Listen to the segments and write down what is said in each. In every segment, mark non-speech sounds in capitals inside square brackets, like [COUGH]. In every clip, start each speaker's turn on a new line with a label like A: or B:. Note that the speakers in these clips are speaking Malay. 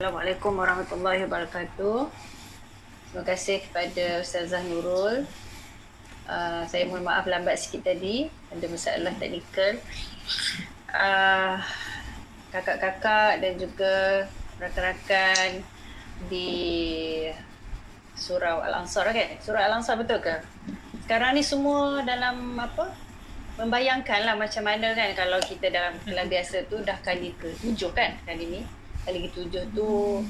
A: Assalamualaikum warahmatullahi wabarakatuh. Terima kasih kepada Ustazah Nurul. Uh, saya mohon maaf lambat sikit tadi. Ada masalah teknikal. Uh, kakak-kakak dan juga rakan-rakan di Surau Al-Ansar kan? Surau Al-Ansar betul ke? Sekarang ni semua dalam apa? Membayangkan lah macam mana kan kalau kita dalam kelas biasa tu dah kali ke tujuh kan kali ni kali ketujuh tu.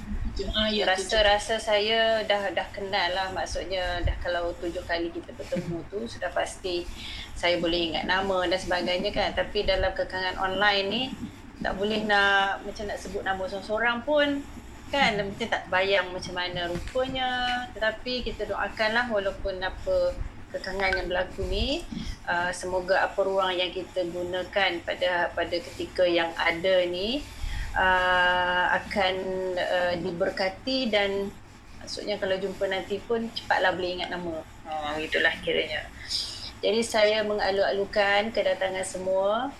A: Ah, ya, rasa-rasa saya dah dah kenal lah. Maksudnya dah kalau tujuh kali kita bertemu tu sudah pasti saya boleh ingat nama dan sebagainya kan. Tapi dalam kekangan online ni tak boleh nak macam nak sebut nama seorang-seorang pun kan. Mungkin tak bayang macam mana rupanya. Tetapi kita doakanlah walaupun apa kekangan yang berlaku ni uh, semoga apa ruang yang kita gunakan pada pada ketika yang ada ni uh, akan uh, diberkati dan maksudnya kalau jumpa nanti pun cepatlah boleh ingat nama. Oh, itulah kiranya. Jadi saya mengalu-alukan kedatangan semua.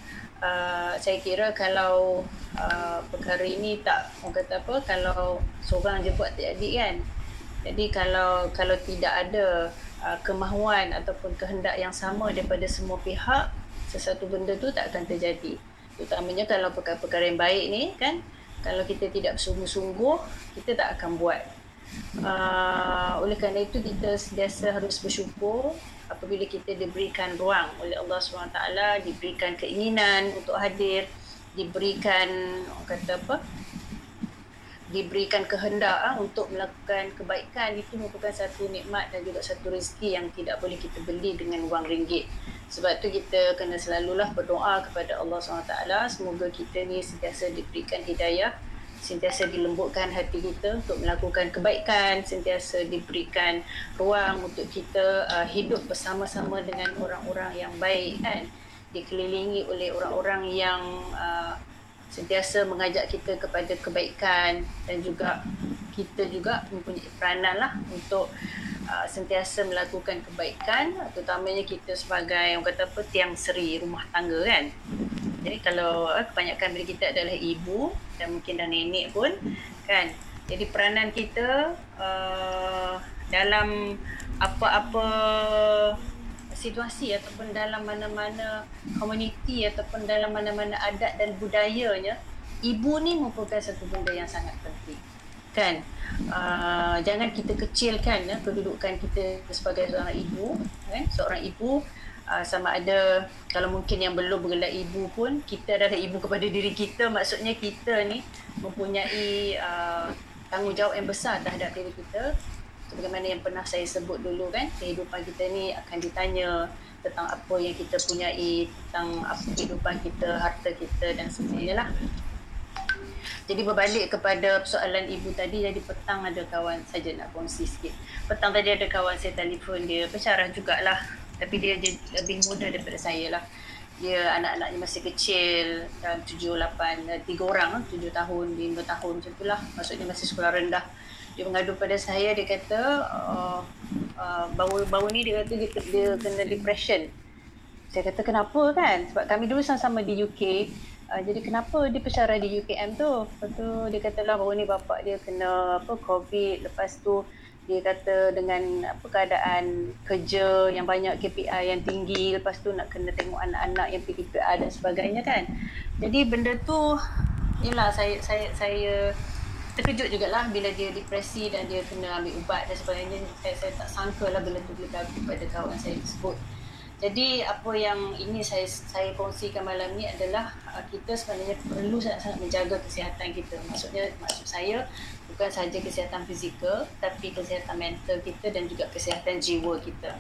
A: Uh, saya kira kalau uh, perkara ini tak orang kata apa kalau seorang je buat jadi kan. Jadi kalau kalau tidak ada uh, kemahuan ataupun kehendak yang sama daripada semua pihak sesuatu benda tu tak akan terjadi terutamanya kalau perkara-perkara yang baik ni kan kalau kita tidak bersungguh-sungguh kita tak akan buat uh, oleh kerana itu kita sentiasa harus bersyukur apabila kita diberikan ruang oleh Allah SWT diberikan keinginan untuk hadir diberikan kata apa diberikan kehendak ah, untuk melakukan kebaikan itu merupakan satu nikmat dan juga satu rezeki yang tidak boleh kita beli dengan wang ringgit. Sebab tu kita kena selalulah berdoa kepada Allah SWT semoga kita ni sentiasa diberikan hidayah, sentiasa dilembutkan hati kita untuk melakukan kebaikan, sentiasa diberikan ruang untuk kita uh, hidup bersama-sama dengan orang-orang yang baik kan. Dikelilingi oleh orang-orang yang uh, sentiasa mengajak kita kepada kebaikan dan juga kita juga mempunyai peranan lah untuk uh, sentiasa melakukan kebaikan terutamanya kita sebagai orang kata apa tiang seri rumah tangga kan. Jadi kalau uh, kebanyakan dari kita adalah ibu dan mungkin dah nenek pun kan. Jadi peranan kita uh, dalam apa-apa situasi ataupun dalam mana-mana komuniti ataupun dalam mana-mana adat dan budayanya ibu ni merupakan satu benda yang sangat penting kan? Uh, jangan kita kecilkan ya, kedudukan kita sebagai seorang ibu kan? Seorang ibu uh, sama ada kalau mungkin yang belum bergelar ibu pun kita adalah ibu kepada diri kita. Maksudnya kita ni mempunyai uh, tanggungjawab yang besar terhadap diri kita. Sebagaimana yang pernah saya sebut dulu kan? Kehidupan kita ni akan ditanya tentang apa yang kita punyai tentang apa kehidupan kita harta kita dan sebagainya lah jadi berbalik kepada persoalan ibu tadi jadi petang ada kawan saja nak kongsi sikit. Petang tadi ada kawan saya telefon dia bersyarah jugalah. Tapi dia lebih muda daripada saya lah. Dia anak-anaknya masih kecil dalam tujuh, lapan, tiga orang tujuh tahun, lima tahun macam tu lah. Maksudnya masih sekolah rendah. Dia mengadu pada saya dia kata uh, uh, baru baru ni dia kata dia, dia kena depression. Saya kata kenapa kan? Sebab kami dulu sama-sama di UK uh, jadi kenapa dia percara di UKM tu lepas tu dia kata lah baru ni bapak dia kena apa covid lepas tu dia kata dengan apa keadaan kerja yang banyak KPI yang tinggi lepas tu nak kena tengok anak-anak yang PKPI dan sebagainya kan jadi benda tu inilah saya saya saya terkejut jugalah bila dia depresi dan dia kena ambil ubat dan sebagainya. Saya, saya tak sangka lah benda tu boleh berlaku pada kawan saya tersebut. Jadi apa yang ini saya saya kongsikan malam ni adalah uh, kita sebenarnya perlu sangat-sangat menjaga kesihatan kita. Maksudnya maksud saya bukan sahaja kesihatan fizikal tapi kesihatan mental kita dan juga kesihatan jiwa kita.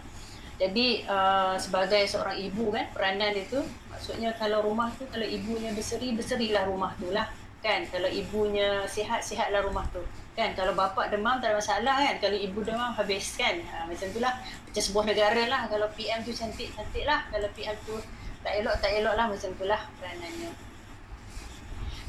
A: Jadi uh, sebagai seorang ibu kan peranan itu maksudnya kalau rumah tu kalau ibunya berseri berserilah rumah tu lah kan kalau ibunya sihat sihatlah rumah tu kan? Kalau bapa demam tak ada masalah kan? Kalau ibu demam habis kan? Ha, macam itulah macam sebuah negara lah. Kalau PM tu cantik cantik lah. Kalau PM tu tak elok tak elok lah. Macam itulah peranannya.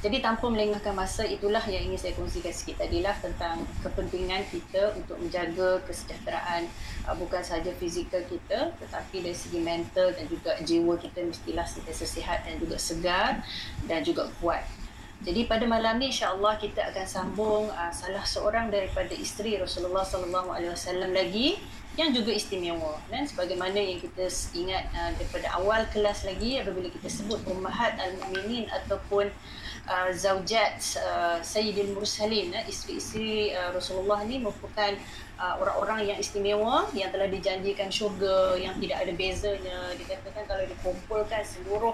A: Jadi tanpa melengahkan masa itulah yang ingin saya kongsikan sikit tadi lah tentang kepentingan kita untuk menjaga kesejahteraan uh, bukan sahaja fizikal kita tetapi dari segi mental dan juga jiwa kita mestilah sentiasa sihat dan juga segar dan juga kuat Jadi pada malam ni insya-Allah kita akan sambung uh, salah seorang daripada isteri Rasulullah sallallahu alaihi wasallam lagi yang juga istimewa. Dan sebagaimana yang kita ingat uh, daripada awal kelas lagi apabila kita sebut ummahat al-mukminin ataupun uh, zaujat uh, sayyidil mursalin uh, isteri-isteri uh, Rasulullah ni merupakan uh, orang-orang yang istimewa yang telah dijanjikan syurga yang tidak ada bezanya. Dikatakan kalau dikumpulkan seluruh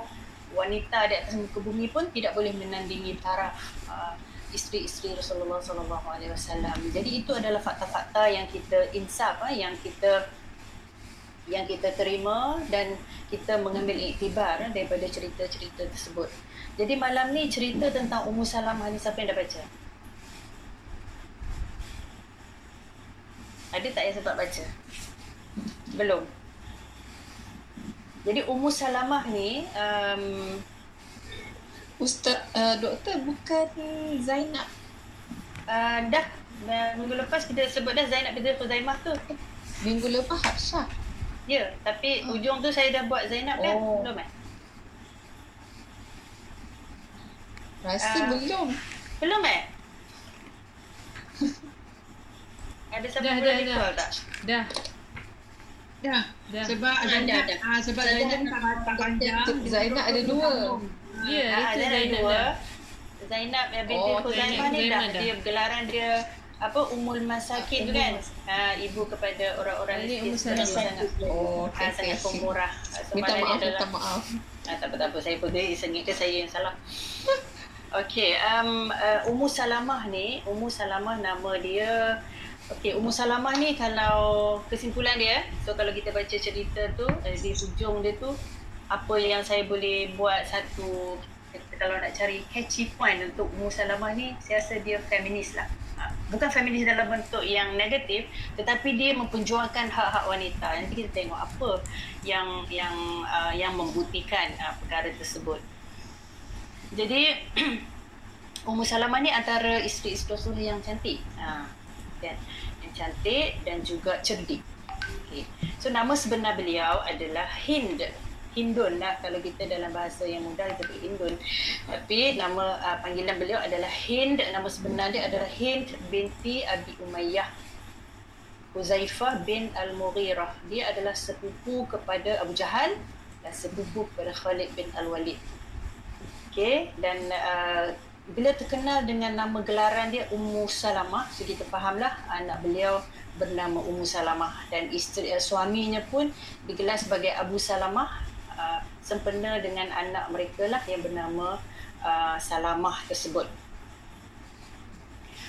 A: wanita di atas muka bumi pun tidak boleh menandingi taraf uh, isteri-isteri Rasulullah sallallahu alaihi wasallam. Jadi itu adalah fakta-fakta yang kita insaf uh, yang kita yang kita terima dan kita mengambil iktibar uh, daripada cerita-cerita tersebut. Jadi malam ni cerita tentang Ummu Salamah ni siapa yang dah baca? Ada tak yang sempat baca? Belum. Jadi Ummu Salamah ni um,
B: Ustaz uh, doktor bukan Zainab.
A: Uh, dah minggu lepas kita sebut dah Zainab binti Khuzaimah tu.
B: Minggu lepas Hafsah.
A: Ya, tapi hmm. ujung tu saya dah buat Zainab kan? Oh. Belum eh?
B: Rasa uh, belum.
A: Belum eh? [LAUGHS] Ada siapa dah, boleh dah, dah. tak?
B: Dah. Dah. dah. Sebab ada dah, dah. Ah, sebab Zainab tak tak panjang. Zainab ada dua.
A: Ya, yeah, itu Zainab dua. Zainab yang binti oh, Khuzaimah ni dah. Dia gelaran dia apa umul masakin tu kan ha, ibu kepada orang-orang
B: ini umul sangat oh
A: okay, ha, sangat pemurah
B: minta maaf minta maaf
A: ha, tak apa tak apa saya pergi sengit ke saya yang salah [LAUGHS] Okey, um, uh, Ummu Salamah ni, Ummu Salamah nama dia Okey, Ummu Salamah ni kalau kesimpulan dia, so kalau kita baca cerita tu eh, di hujung dia tu apa yang saya boleh buat satu kalau nak cari catchy point untuk Ummu Salamah ni, saya rasa dia feminis lah. Ha, bukan feminis dalam bentuk yang negatif, tetapi dia memperjuangkan hak-hak wanita. Nanti kita tengok apa yang yang uh, yang membuktikan uh, perkara tersebut. Jadi [CLEARS THROAT] Ummu Salamah ni antara isteri-isteri yang cantik. Ha kan yang cantik dan juga cerdik. Okay. so nama sebenar beliau adalah Hind. Hindun lah kalau kita dalam bahasa yang mudah disebut Hindun. Tapi nama uh, panggilan beliau adalah Hind. Nama sebenar dia adalah Hind binti Abi Umayyah. Huzaifah bin Al-Mughirah. Dia adalah sepupu kepada Abu Jahal dan sepupu kepada Khalid bin Al-Walid. Okay, dan uh, bila terkenal dengan nama gelaran dia Ummu Salamah so kita fahamlah anak beliau bernama Ummu Salamah. Dan isteri uh, suaminya pun digelar sebagai Abu Salamah. Uh, sempena dengan anak mereka lah yang bernama uh, Salamah tersebut.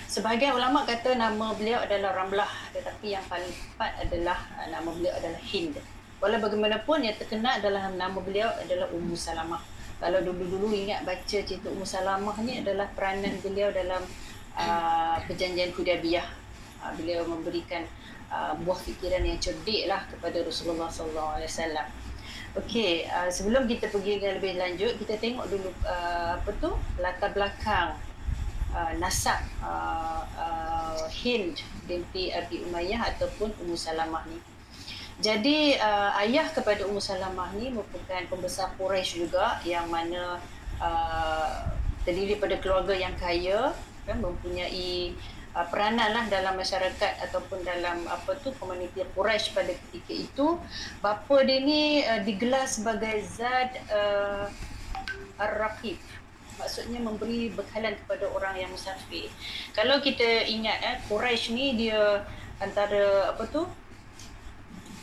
A: Sebahagian ulama kata nama beliau adalah Ramlah tetapi yang paling tepat adalah uh, nama beliau adalah Hind. Walau bagaimanapun yang terkenal adalah nama beliau adalah Ummu Salamah kalau dulu-dulu ingat baca cerita Ummu Salamah ni adalah peranan beliau dalam uh, perjanjian Hudaybiyah. Uh, beliau memberikan uh, buah fikiran yang cerdik lah kepada Rasulullah sallallahu alaihi wasallam. Okey, uh, sebelum kita pergi dengan lebih lanjut, kita tengok dulu uh, apa tu latar belakang uh, nasab uh, uh, Hind binti Abi Umayyah ataupun Ummu Salamah ni. Jadi uh, ayah kepada Ummu Salamah ni merupakan pembesar Quraisy juga yang mana uh, terdiri pada keluarga yang kaya kan mempunyai uh, peranan lah dalam masyarakat ataupun dalam apa tu komuniti Quraisy pada ketika itu. Bapa dia ni uh, digelar sebagai Zad uh, Ar-Raqib. Maksudnya memberi bekalan kepada orang yang musafir. Kalau kita ingat eh Quraisy ni dia antara apa tu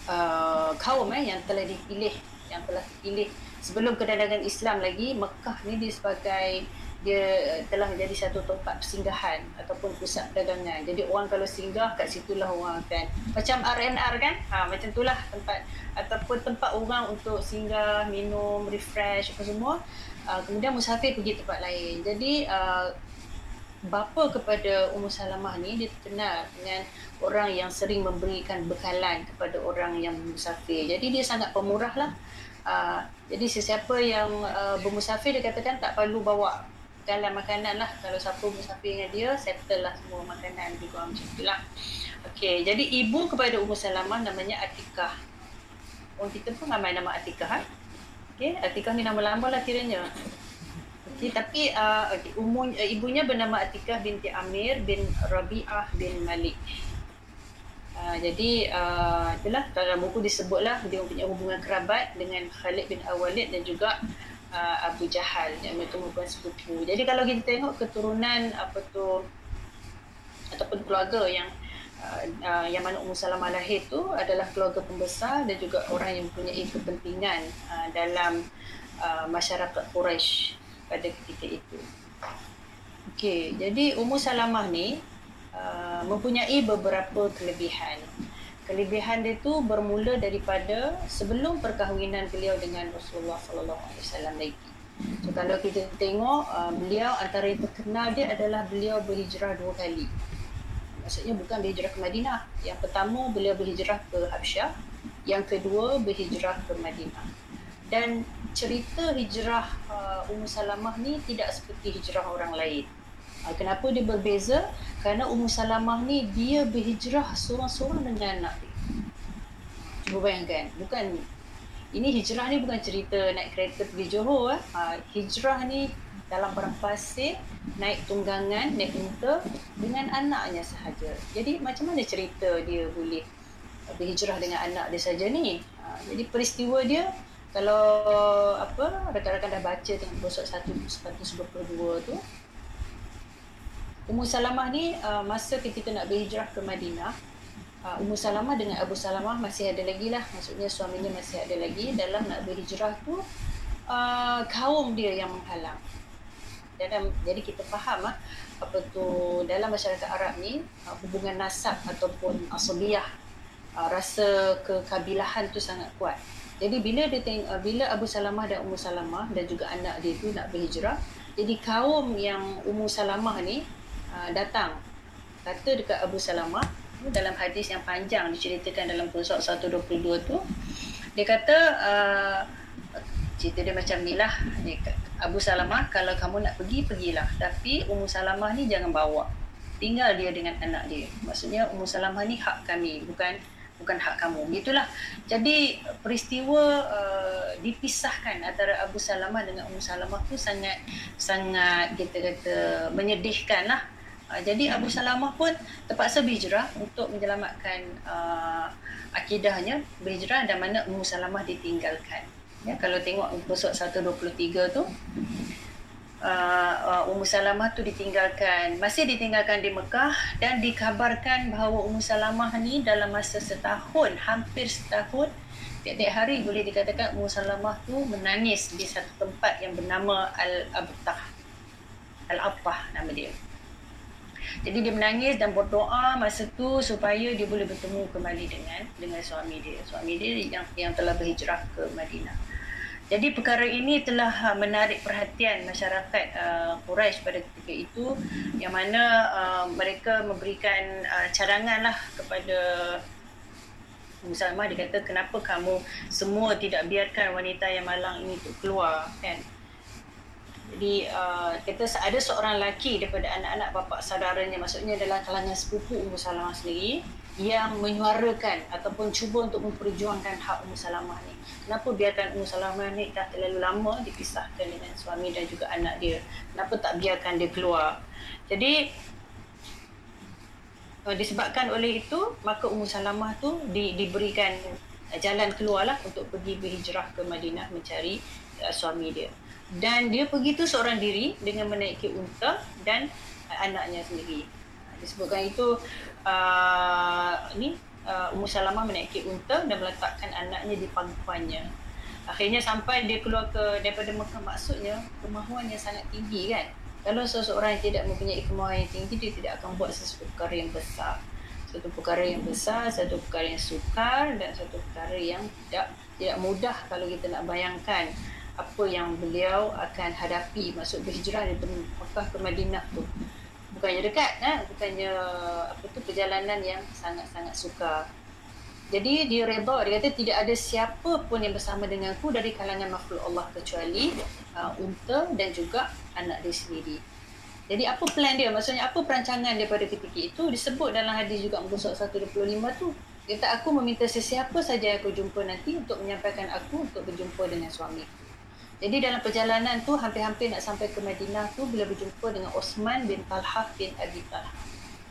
A: uh, kaum eh, yang telah dipilih yang telah dipilih sebelum kedatangan Islam lagi Mekah ni dia sebagai dia telah menjadi satu tempat persinggahan ataupun pusat perdagangan. Jadi orang kalau singgah kat situlah orang akan macam RNR kan? Ha macam itulah tempat ataupun tempat orang untuk singgah, minum, refresh apa semua. Uh, kemudian musafir pergi tempat lain. Jadi uh, bapa kepada Ummu Salamah ni dia terkenal dengan orang yang sering memberikan bekalan kepada orang yang musafir. Jadi dia sangat pemurah lah. Uh, jadi sesiapa yang uh, bermusafir dia katakan tak perlu bawa bekalan makanan lah. Kalau siapa musafir dengan dia, settle lah semua makanan di kurang macam tu lah. Okay, jadi ibu kepada Ummu Salamah namanya Atikah. Orang kita pun ramai nama Atikah. Ha? Okay, Atikah ni nama lama lah kiranya. Okay, tapi uh, okay, umum, uh, ibunya bernama Atikah binti Amir bin Rabi'ah bin Malik. Uh, jadi uh, itulah dalam buku disebutlah dia punya hubungan kerabat dengan Khalid bin Awalid dan juga uh, Abu Jahal yang mereka merupakan sepupu. Jadi kalau kita tengok keturunan apa tu ataupun keluarga yang uh, uh, yang mana Ummu Salamah lahir tu adalah keluarga pembesar dan juga orang yang mempunyai kepentingan uh, dalam uh, masyarakat Quraisy pada ketika itu. Okey, jadi Ummu Salamah ni uh, mempunyai beberapa kelebihan. Kelebihan dia tu bermula daripada sebelum perkahwinan beliau dengan Rasulullah sallallahu alaihi wasallam lagi. So kalau kita tengok uh, beliau antara yang terkenal dia adalah beliau berhijrah dua kali. Maksudnya bukan berhijrah ke Madinah. Yang pertama beliau berhijrah ke Habsyah, yang kedua berhijrah ke Madinah. Dan cerita hijrah uh, Ummu Salamah ni tidak seperti hijrah orang lain. Uh, kenapa dia berbeza? Kerana Ummu Salamah ni dia berhijrah seorang-seorang dengan anak dia. Cuba bayangkan, bukan ini hijrah ni bukan cerita naik kereta pergi Johor eh. Uh, hijrah ni dalam padang pasir naik tunggangan naik unta dengan anaknya sahaja. Jadi macam mana cerita dia boleh berhijrah dengan anak dia saja ni? Uh, jadi peristiwa dia kalau apa rakan-rakan dah baca tengok bosok 122 tu Ummu Salamah ni uh, masa ketika nak berhijrah ke Madinah uh, Ummu Salamah dengan Abu Salamah masih ada lagi lah. Maksudnya suaminya masih ada lagi dalam nak berhijrah tu uh, kaum dia yang menghalang. Dalam jadi kita faham ah apa tu dalam masyarakat Arab ni uh, hubungan nasab ataupun asabiah uh, rasa kekabilahan tu sangat kuat jadi bila dia teng- bila Abu Salamah dan Ummu Salamah dan juga anak dia tu nak berhijrah jadi kaum yang Ummu Salamah ni Ah, datang. Kata dekat Abu Salamah dalam hadis yang panjang diceritakan dalam Qusat 122 tu dia kata uh, cerita dia macam ni lah. Abu Salamah kalau kamu nak pergi pergilah. Tapi Ummu Salamah ni jangan bawa. Tinggal dia dengan anak dia. Maksudnya Ummu Salamah ni hak kami bukan bukan hak kamu. Gitulah jadi peristiwa uh, dipisahkan antara Abu Salamah dengan Ummu Salamah tu sangat sangat kita kata menyedihkan lah Uh, jadi Abu Salamah pun terpaksa berhijrah untuk menyelamatkan uh, akidahnya. Berhijrah dan mana Ummu Salamah ditinggalkan. Ya, kalau tengok episod 123 tu uh, uh, Ummu Salamah tu ditinggalkan masih ditinggalkan di Mekah dan dikabarkan bahawa Ummu Salamah ni dalam masa setahun hampir setahun tiap-tiap hari boleh dikatakan Ummu Salamah tu menangis di satu tempat yang bernama Al-Abtah Al-Abtah nama dia jadi dia menangis dan berdoa masa tu supaya dia boleh bertemu kembali dengan dengan suami dia. Suami dia yang yang telah berhijrah ke Madinah. Jadi perkara ini telah uh, menarik perhatian masyarakat uh, Quraisy pada ketika itu yang mana uh, mereka memberikan uh, cadangan lah kepada Musamah dia kata kenapa kamu semua tidak biarkan wanita yang malang ini keluar? Kan? Jadi uh, kita ada seorang lelaki daripada anak-anak bapa saudaranya maksudnya dalam kalangan sepupu Ummu Salamah sendiri yang menyuarakan ataupun cuba untuk memperjuangkan hak Ummu Salamah ni. Kenapa biarkan Ummu Salamah ni dah terlalu lama dipisahkan dengan suami dan juga anak dia? Kenapa tak biarkan dia keluar? Jadi uh, disebabkan oleh itu maka Ummu Salamah tu di, diberikan jalan keluarlah untuk pergi berhijrah ke Madinah mencari uh, suami dia dan dia pergi tu seorang diri dengan menaiki unta dan uh, anaknya sendiri. Disebutkan itu uh, ni uh, Ummu Salamah menaiki unta dan meletakkan anaknya di pangkuannya. Akhirnya sampai dia keluar ke daripada Mekah maksudnya kemahuan yang sangat tinggi kan. Kalau seseorang yang tidak mempunyai kemahuan yang tinggi dia tidak akan buat sesuatu perkara yang besar. Satu perkara yang besar, satu perkara yang sukar dan satu perkara yang tidak tidak mudah kalau kita nak bayangkan apa yang beliau akan hadapi masuk berhijrah dari Mekah ke Madinah tu bukannya dekat kan bukannya apa tu perjalanan yang sangat-sangat suka jadi dia redha dia kata tidak ada siapa pun yang bersama denganku dari kalangan makhluk Allah kecuali uh, unta dan juga anak dia sendiri. Jadi apa plan dia? Maksudnya apa perancangan daripada ketika itu? Disebut dalam hadis juga muka surat 125 tu dia kata aku meminta sesiapa saja yang aku jumpa nanti untuk menyampaikan aku untuk berjumpa dengan suami Jadi dalam perjalanan tu hampir-hampir nak sampai ke Madinah tu bila berjumpa dengan Osman bin Talhah bin Abi Talhah.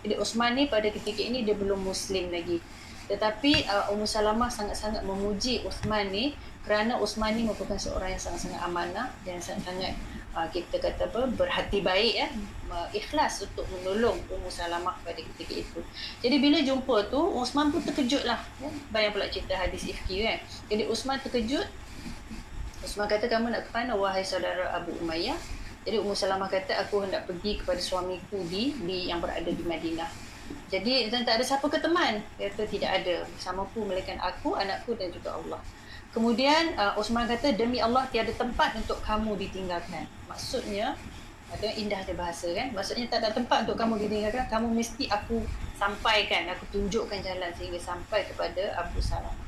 A: Jadi Osman ni pada ketika ini dia belum Muslim lagi. Tetapi uh, Ummu Salamah sangat-sangat memuji Osman ni kerana Osman ni merupakan seorang yang sangat-sangat amanah dan sangat-sangat uh, kita kata apa berhati baik ya ikhlas untuk menolong Ummu Salamah pada ketika itu. Jadi bila jumpa tu Osman pun terkejut lah. Ya? Bayang pula cerita hadis ifki kan. Jadi Osman terkejut Usman kata kamu nak ke mana wahai saudara Abu Umayyah? Jadi Ummu Salamah kata aku hendak pergi kepada suamiku di, di yang berada di Madinah. Jadi dan tak ada siapa ke teman? Dia kata tidak ada. Bersama pun melainkan aku, anakku dan juga Allah. Kemudian uh, Osman kata demi Allah tiada tempat untuk kamu ditinggalkan. Maksudnya ada indah dia bahasa kan. Maksudnya tak ada tempat untuk kamu ditinggalkan. Kamu mesti aku sampaikan, aku tunjukkan jalan sehingga sampai kepada Abu Salamah.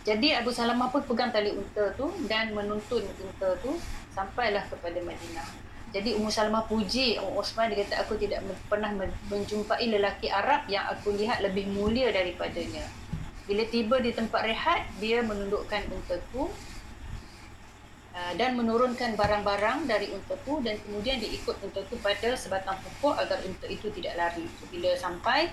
A: Jadi Abu Salamah pun pegang tali unta tu dan menuntun unta tu sampailah kepada Madinah. Jadi Ummu Salamah puji Ummu Osman dia kata aku tidak pernah menjumpai lelaki Arab yang aku lihat lebih mulia daripadanya. Bila tiba di tempat rehat, dia menundukkan unta tu uh, dan menurunkan barang-barang dari unta tu dan kemudian diikut unta tu pada sebatang pokok agar unta itu tidak lari. Bila sampai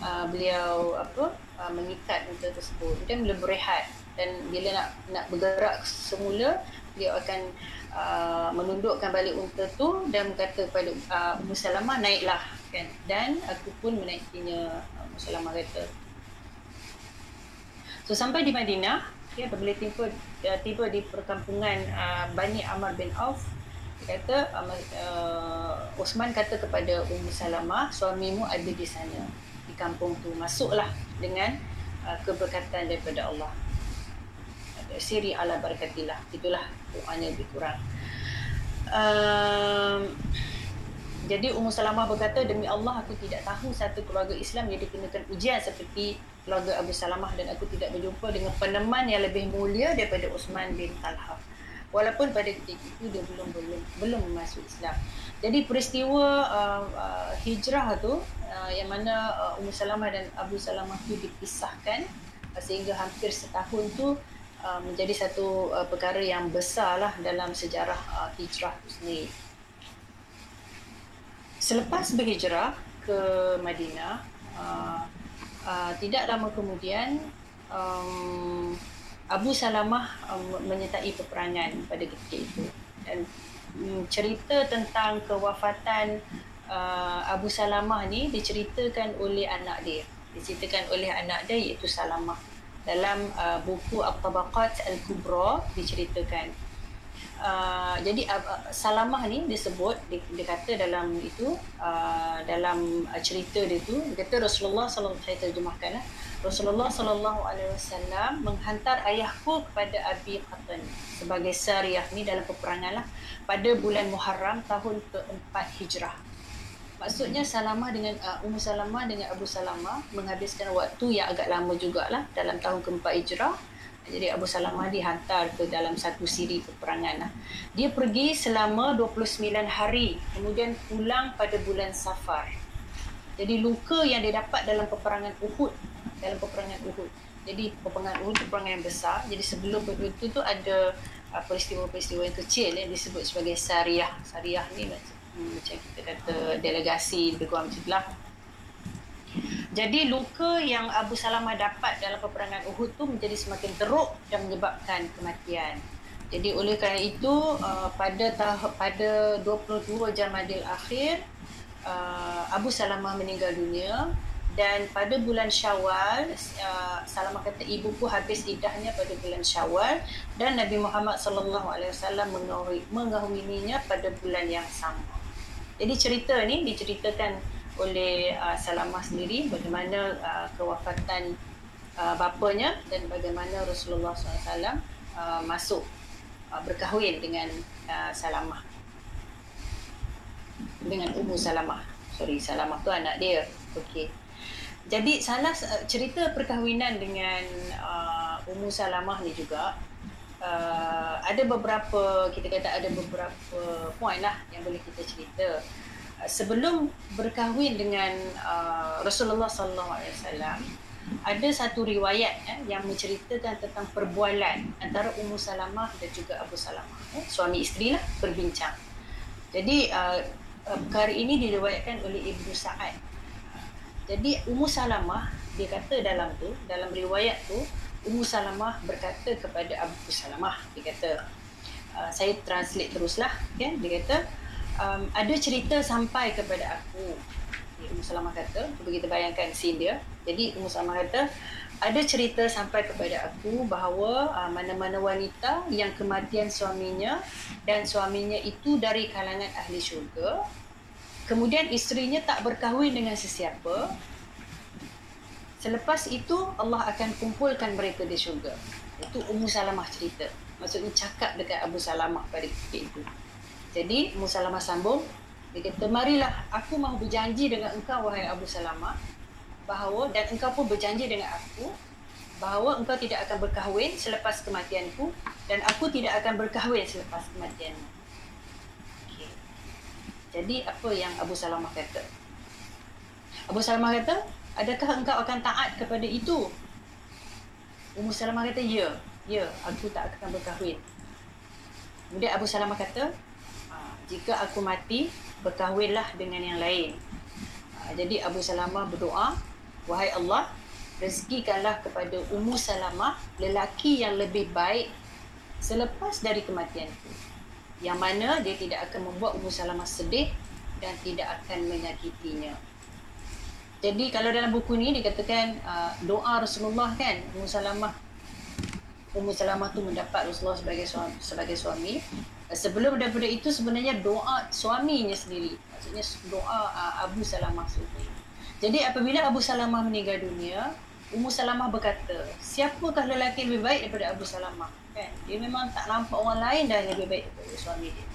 A: uh, beliau apa uh, mengikat unta tersebut. Dan bila berehat. Dan bila nak nak bergerak semula dia akan uh, menundukkan balik unta tu dan berkata kepada uh, Ummu Salamah naiklah. Kan? Dan aku pun menaikinya uh, Ummu Salamah kata. So sampai di Madinah ya apabila tiba uh, tiba di perkampungan uh, Bani Amr bin Auf dia kata uh, Osman kata kepada Ummu Salamah suamimu ada di sana kampung tu masuklah dengan uh, keberkatan daripada Allah. Siri ala barakatillah. Itulah doanya lebih kurang. Um, jadi Ummu Salamah berkata demi Allah aku tidak tahu satu keluarga Islam yang dikenakan ujian seperti keluarga Abu Salamah dan aku tidak berjumpa dengan peneman yang lebih mulia daripada Uthman bin Talha walaupun pada ketika itu dia belum belum belum masuk Islam jadi peristiwa uh, uh, hijrah tu uh, yang mana uh, Ummu Salamah dan Abu Salamah tu dipisahkan uh, sehingga hampir setahun tu uh, menjadi satu uh, perkara yang besar lah dalam sejarah uh, hijrah tu sendiri. Selepas berhijrah ke Madinah, uh, uh, tidak lama kemudian um, Abu Salamah um, menyertai peperangan pada ketika itu dan Hmm, cerita tentang kewafatan uh, Abu Salamah ni diceritakan oleh anak dia. Diceritakan oleh anak dia iaitu Salamah. Dalam uh, buku At-Tabaqat Al-Kubra diceritakan. Uh, jadi uh, Salamah ni disebut dia, dia kata dalam itu uh, dalam uh, cerita dia tu dia kata Rasulullah sallallahu alaihi terjemahkan uh, Rasulullah sallallahu alaihi wasallam menghantar ayahku kepada Abi Qatan sebagai sariyah ni dalam peperangan lah pada bulan Muharram tahun keempat Hijrah. Maksudnya Salamah dengan uh, Ummu Salamah dengan Abu Salamah menghabiskan waktu yang agak lama jugalah dalam tahun keempat Hijrah jadi Abu Salamah dihantar ke dalam satu siri peperangan. Lah. Dia pergi selama 29 hari. Kemudian pulang pada bulan Safar. Jadi luka yang dia dapat dalam peperangan Uhud. Dalam peperangan Uhud. Jadi peperangan Uhud peperangan yang besar. Jadi sebelum itu tu ada uh, peristiwa-peristiwa yang kecil yang disebut sebagai Sariyah. Sariyah ni macam, hmm, macam kita kata delegasi lebih kurang macam itulah. Jadi luka yang Abu Salamah dapat dalam peperangan Uhud tu menjadi semakin teruk dan menyebabkan kematian. Jadi oleh kerana itu uh, pada tahap pada 22 Jamadil akhir uh, Abu Salamah meninggal dunia dan pada bulan Syawal uh, Salamah kata ibuku habis idahnya pada bulan Syawal dan Nabi Muhammad sallallahu alaihi wasallam mengahwininya pada bulan yang sama. Jadi cerita ni diceritakan oleh uh, Salamah sendiri bagaimana uh, kewafatan uh, bapanya dan bagaimana Rasulullah SAW uh, masuk uh, berkahwin dengan uh, Salamah. Dengan Ummu Salamah. Sorry Salamah tu anak dia. Okey. Jadi salah cerita perkahwinan dengan uh, Ummu Salamah ni juga uh, ada beberapa kita kata ada beberapa point lah yang boleh kita cerita sebelum berkahwin dengan uh, Rasulullah sallallahu alaihi wasallam ada satu riwayat eh, yang menceritakan tentang perbualan antara Ummu Salamah dan juga Abu Salamah. Eh, suami isteri lah berbincang. Jadi uh, perkara ini diriwayatkan oleh Ibnu Sa'ad. Jadi Ummu Salamah dia kata dalam tu dalam riwayat tu Ummu Salamah berkata kepada Abu Salamah dia kata uh, saya translate teruslah kan dia kata um, ada cerita sampai kepada aku Ummu Salamah kata cuba kita bayangkan scene dia jadi Ummu Salamah kata ada cerita sampai kepada aku bahawa uh, mana-mana wanita yang kematian suaminya dan suaminya itu dari kalangan ahli syurga kemudian isterinya tak berkahwin dengan sesiapa Selepas itu Allah akan kumpulkan mereka di syurga. Itu Ummu Salamah cerita. Maksudnya cakap dekat Abu Salamah pada ketika itu. Jadi Ummu Salamah sambung. Dia kata, marilah aku mahu berjanji dengan engkau wahai Abu Salamah. Bahawa, dan engkau pun berjanji dengan aku. Bahawa engkau tidak akan berkahwin selepas kematianku. Dan aku tidak akan berkahwin selepas kematianmu. Okay. Jadi apa yang Abu Salamah kata? Abu Salamah kata, adakah engkau akan taat kepada itu? Ummu Salamah kata, ya. Ya, aku tak akan berkahwin. Kemudian Abu Salamah kata, jika aku mati, berkahwinlah dengan yang lain. Ah, jadi Abu Salamah berdoa, wahai Allah, rezekikanlah kepada Ummu Salamah lelaki yang lebih baik selepas dari kematianku. Yang mana dia tidak akan membuat Ummu Salamah sedih dan tidak akan menyakitinya. Jadi kalau dalam buku ni dikatakan uh, doa Rasulullah kan Ummu Salamah Ummu Salamah tu mendapat Rasulullah sebagai suami, sebagai suami. Sebelum daripada itu sebenarnya doa suaminya sendiri. Maksudnya doa uh, Abu Salamah sendiri. Jadi apabila Abu Salamah meninggal dunia, Ummu Salamah berkata, siapakah lelaki lebih baik daripada Abu Salamah? Kan? Dia memang tak nampak orang lain dah lebih baik daripada suami dia.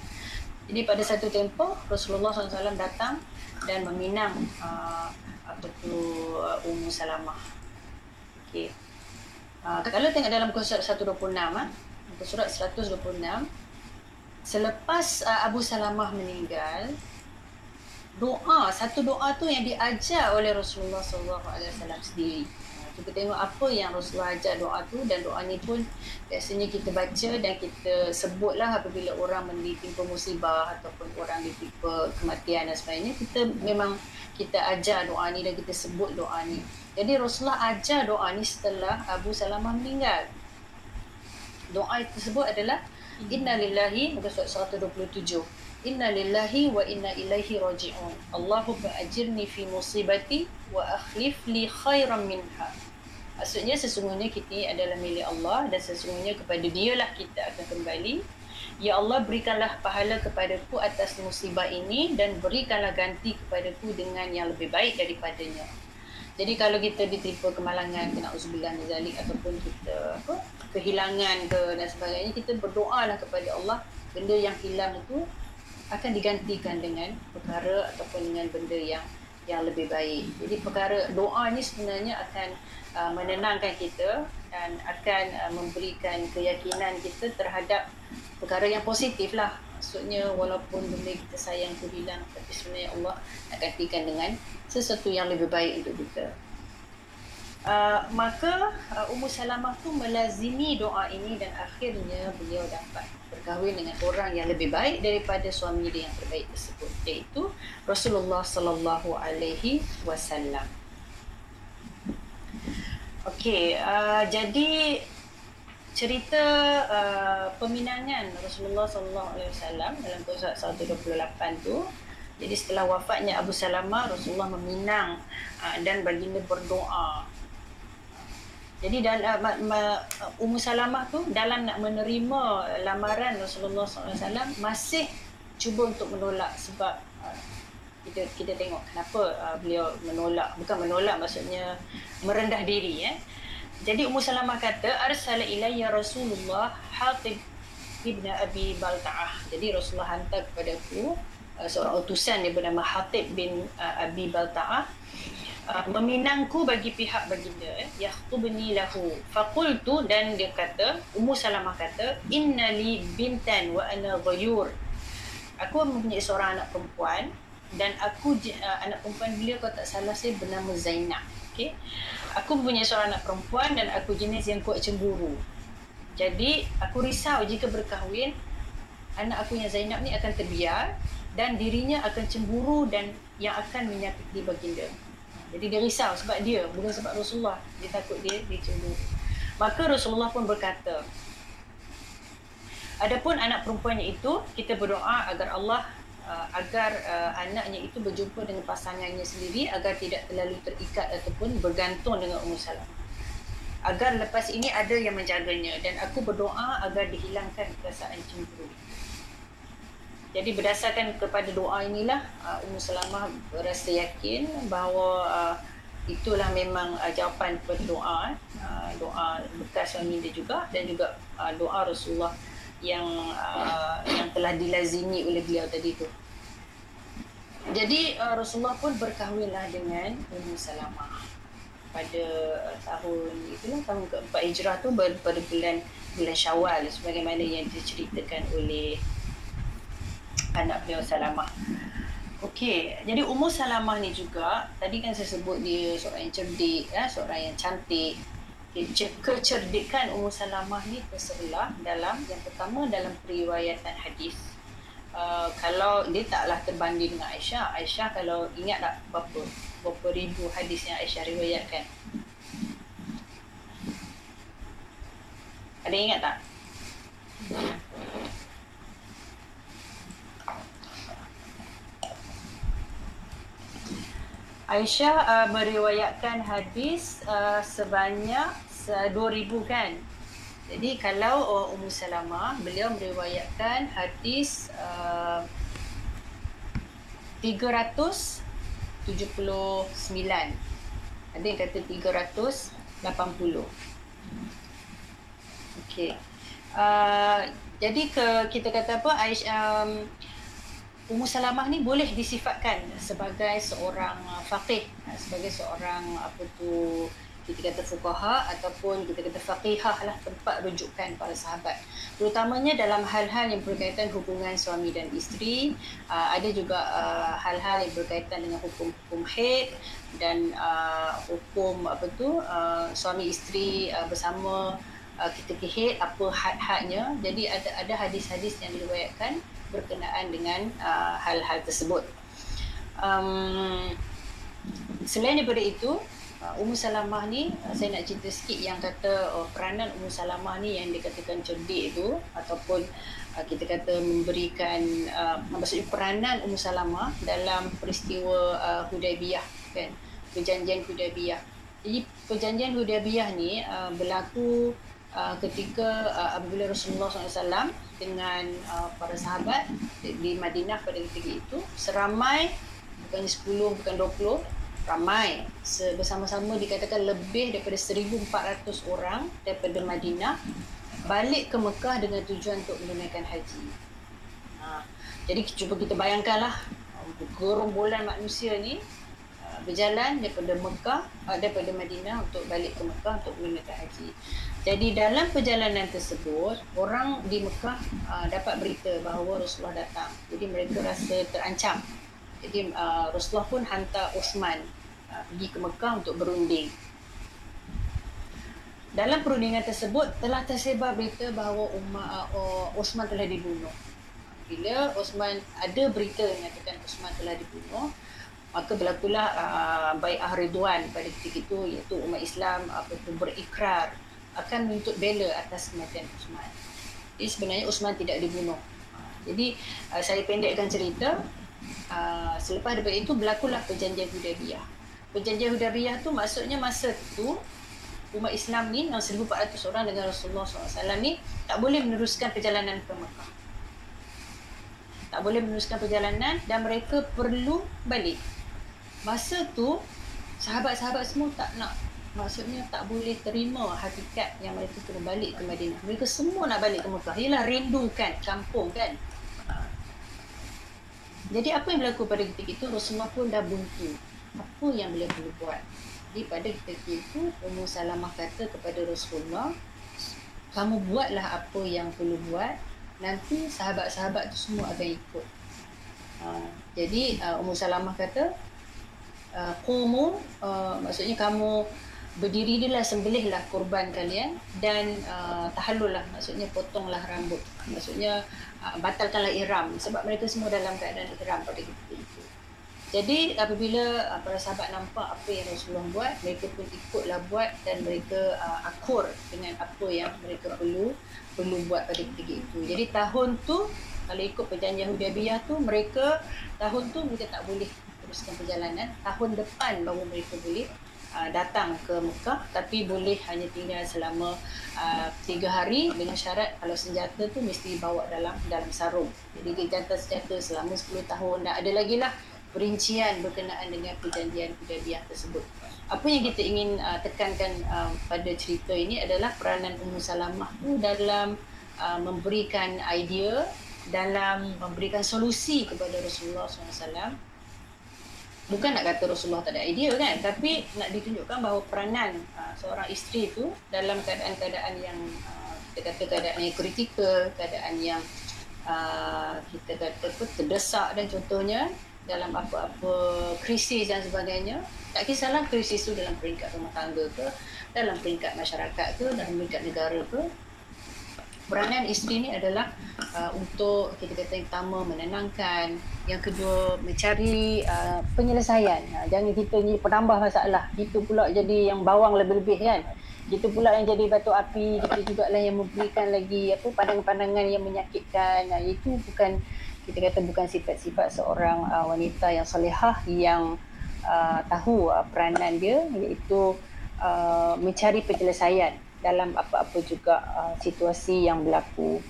A: Jadi pada satu tempoh Rasulullah SAW datang dan meminang uh, apa tu uh, Ummu Salamah. Okey. Uh, kalau tengok dalam surat 126 ah, surat 126 selepas uh, Abu Salamah meninggal doa satu doa tu yang diajar oleh Rasulullah wasallam sendiri. Kita tengok apa yang Rasulullah ajar doa tu dan doa ni pun biasanya kita baca dan kita sebutlah apabila orang menditimpa musibah ataupun orang ditimpa kematian dan sebagainya kita memang kita ajar doa ni dan kita sebut doa ni. Jadi Rasulullah ajar doa ni setelah Abu Salamah meninggal. Doa tersebut adalah Inna lillahi muka surat 127. Inna lillahi wa inna ilaihi raji'un. Allahumma ajirni fi musibati wa akhlif li khairan minha. Maksudnya sesungguhnya kita adalah milik Allah dan sesungguhnya kepada dialah kita akan kembali Ya Allah berikanlah pahala kepadaku atas musibah ini dan berikanlah ganti kepadaku dengan yang lebih baik daripadanya. Jadi kalau kita diterima kemalangan, kena uzubillah nazalik ataupun kita apa, kehilangan ke dan sebagainya, kita berdoalah kepada Allah benda yang hilang itu akan digantikan dengan perkara ataupun dengan benda yang yang lebih baik. Jadi perkara doa ni sebenarnya akan uh, menenangkan kita dan akan uh, memberikan keyakinan kita terhadap perkara yang positif lah. Maksudnya walaupun benda kita sayang tu hilang tapi sebenarnya Allah nak gantikan dengan sesuatu yang lebih baik untuk kita. Uh, maka uh, Ummu Salamah tu melazimi doa ini dan akhirnya beliau dapat berkahwin dengan orang yang lebih baik daripada suami dia yang terbaik tersebut iaitu Rasulullah sallallahu alaihi wasallam. Okey, uh, jadi cerita uh, peminangan Rasulullah sallallahu alaihi wasallam dalam surat 128 tu. Jadi setelah wafatnya Abu Salamah Rasulullah meminang uh, dan baginda berdoa. Jadi dalam uh, Ummu Salamah tu dalam nak menerima lamaran Rasulullah SAW masih cuba untuk menolak sebab uh, kita kita tengok kenapa uh, beliau menolak. Bukan menolak maksudnya merendah diri eh. Jadi Ummu Salamah kata arsala ilayya Rasulullah Hatib ibn Abi Balta'ah. Jadi Rasulullah hantar kepada aku uh, seorang utusan yang bernama Hatib bin uh, Abi Balta'ah uh, meminangku bagi pihak baginda yakhtubni lahu. Faqultu dan dia kata Ummu Salamah kata innali bintan wa ana ghayur. Aku mempunyai seorang anak perempuan dan aku uh, anak perempuan beliau kalau tak salah saya bernama Zainab okey aku punya seorang anak perempuan dan aku jenis yang kuat cemburu. Jadi aku risau jika berkahwin anak aku yang Zainab ni akan terbiar dan dirinya akan cemburu dan yang akan menyakiti baginda. Jadi dia risau sebab dia bukan sebab Rasulullah. Dia takut dia dia cemburu. Maka Rasulullah pun berkata Adapun anak perempuannya itu kita berdoa agar Allah uh, agar uh, anaknya itu berjumpa dengan pasangannya sendiri agar tidak terlalu terikat ataupun bergantung dengan Ummu Salamah. Agar lepas ini ada yang menjaganya dan aku berdoa agar dihilangkan perasaan cemburu. Jadi berdasarkan kepada doa inilah uh, Ummu Salamah berasa yakin bahawa uh, itulah memang uh, jawapan kepada doa uh, doa bekas suami dia juga dan juga uh, doa Rasulullah yang uh, yang telah dilazimi oleh beliau tadi tu. Jadi uh, Rasulullah pun berkahwinlah dengan Ummu Salamah pada uh, tahun itulah tahun keempat hijrah tu pada bulan bulan Syawal sebagaimana yang diceritakan oleh anak beliau Salamah. Okey, jadi Ummu Salamah ni juga tadi kan saya sebut dia seorang yang cerdik, ya, seorang yang cantik, kecerdikan Ummu Salamah ni tersebelah dalam yang pertama dalam periwayatan hadis. Uh, kalau dia taklah terbanding dengan Aisyah. Aisyah kalau ingat tak berapa berapa ribu hadis yang Aisyah riwayatkan. Ada ingat tak? Aisyah uh, meriwayatkan hadis uh, sebanyak 2000 kan. Jadi kalau uh, Ummu Salamah beliau meriwayatkan hadis uh, 379. Ada yang kata 380. Okey. Uh, jadi ke kita kata apa Aisyah um, Ummu Salamah ni boleh disifatkan sebagai seorang uh, faqih, uh, sebagai seorang apa tu kita kata fuqaha ataupun kita kata faqihah lah tempat rujukan para sahabat. Terutamanya dalam hal-hal yang berkaitan hubungan suami dan isteri, uh, ada juga hal-hal yang berkaitan dengan hukum-hukum haid dan hukum apa tu suami isteri bersama kita kehid apa had-hadnya. Jadi ada ada hadis-hadis yang diriwayatkan berkenaan dengan uh, hal-hal tersebut. Um, selain daripada itu, uh, Ummu Salamah ni uh, saya nak cerita sikit yang kata uh, peranan Ummu Salamah ni yang dikatakan cerdik itu ataupun uh, kita kata memberikan uh, maksudnya peranan Ummu Salamah dalam peristiwa uh, Hudaybiyah kan perjanjian Hudaybiyah. Jadi perjanjian Hudaybiyah ni uh, berlaku uh, ketika uh, apabila Rasulullah SAW dengan uh, para sahabat di Madinah pada ketika itu seramai bukan 10 bukan 20 ramai bersama-sama dikatakan lebih daripada 1400 orang daripada Madinah balik ke Mekah dengan tujuan untuk menunaikan haji. Ha, jadi cuba kita bayangkanlah gerombolan manusia ni uh, berjalan daripada Mekah uh, daripada Madinah untuk balik ke Mekah untuk menunaikan haji. Jadi dalam perjalanan tersebut, orang di Mekah uh, dapat berita bahawa Rasulullah datang. Jadi mereka rasa terancam. Jadi uh, Rasulullah pun hantar Osman uh, pergi ke Mekah untuk berunding. Dalam perundingan tersebut telah tersebar berita bahawa Umar, uh, Osman telah dibunuh. Bila Osman ada berita yang mengatakan Osman telah dibunuh, maka berlakulah uh, Bai'ah Ridwan pada ketika itu iaitu umat Islam itu berikrar akan menuntut bela atas kematian Usman. Jadi sebenarnya Usman tidak dibunuh. Jadi uh, saya pendekkan cerita. Uh, selepas daripada itu berlakulah perjanjian Hudaybiyah. Perjanjian Hudaybiyah tu maksudnya masa tu umat Islam ni yang 1400 orang dengan Rasulullah SAW ni tak boleh meneruskan perjalanan ke Mekah. Tak boleh meneruskan perjalanan dan mereka perlu balik. Masa tu sahabat-sahabat semua tak nak maksudnya tak boleh terima hakikat yang mereka kena balik ke Madinah. Mereka semua nak balik ke Mekah. Ialah rindukan kampung kan. Jadi apa yang berlaku pada ketika itu Rasulullah pun dah buntu. Apa yang beliau perlu buat? Jadi pada ketika itu Ummu Salamah kata kepada Rasulullah kamu buatlah apa yang perlu buat nanti sahabat-sahabat tu semua akan ikut. Ha. Jadi uh, Ummu Salamah kata uh, qumu uh, maksudnya kamu berdirilah sembelihlah kurban kalian dan uh, tahallullah maksudnya potonglah rambut. Maksudnya uh, batalkanlah ihram sebab mereka semua dalam keadaan ihram pada ketika itu jadi apabila uh, para sahabat nampak apa yang Rasulullah buat mereka pun ikutlah buat dan mereka uh, akur dengan apa yang mereka perlu perlu buat pada ketika itu. Jadi tahun tu kalau ikut perjanjian Hudaybiyah tu mereka tahun tu mereka tak boleh teruskan perjalanan. Tahun depan baru mereka boleh Uh, datang ke Mekah tapi boleh hanya tinggal selama uh, tiga hari dengan syarat kalau senjata tu mesti bawa dalam dalam sarung. Jadi jantan senjata selama 10 tahun dan ada lagi lah perincian berkenaan dengan perjanjian Hudaybiyah tersebut. Apa yang kita ingin uh, tekankan uh, pada cerita ini adalah peranan Ummu Salamah tu dalam uh, memberikan idea dalam memberikan solusi kepada Rasulullah SAW bukan nak kata Rasulullah tak ada idea kan tapi nak ditunjukkan bahawa peranan uh, seorang isteri itu dalam keadaan-keadaan yang uh, kita kata keadaan yang kritikal keadaan yang uh, kita kata apa, terdesak dan contohnya dalam apa-apa krisis dan sebagainya tak kisahlah krisis itu dalam peringkat rumah tangga ke dalam peringkat masyarakat ke dalam peringkat negara ke peranan isteri ni adalah uh, untuk kita kata yang pertama menenangkan. Yang kedua mencari uh, penyelesaian. Uh, jangan kita ni penambah masalah. Itu pula jadi yang bawang lebih-lebih kan? Itu pula yang jadi batu api. Kita juga lah yang memberikan lagi apa pandangan-pandangan yang menyakitkan. Uh, itu bukan kita kata bukan sifat-sifat seorang uh, wanita yang solehah yang uh, tahu uh, peranan dia iaitu uh, mencari penyelesaian dalam apa-apa juga uh, situasi yang berlaku.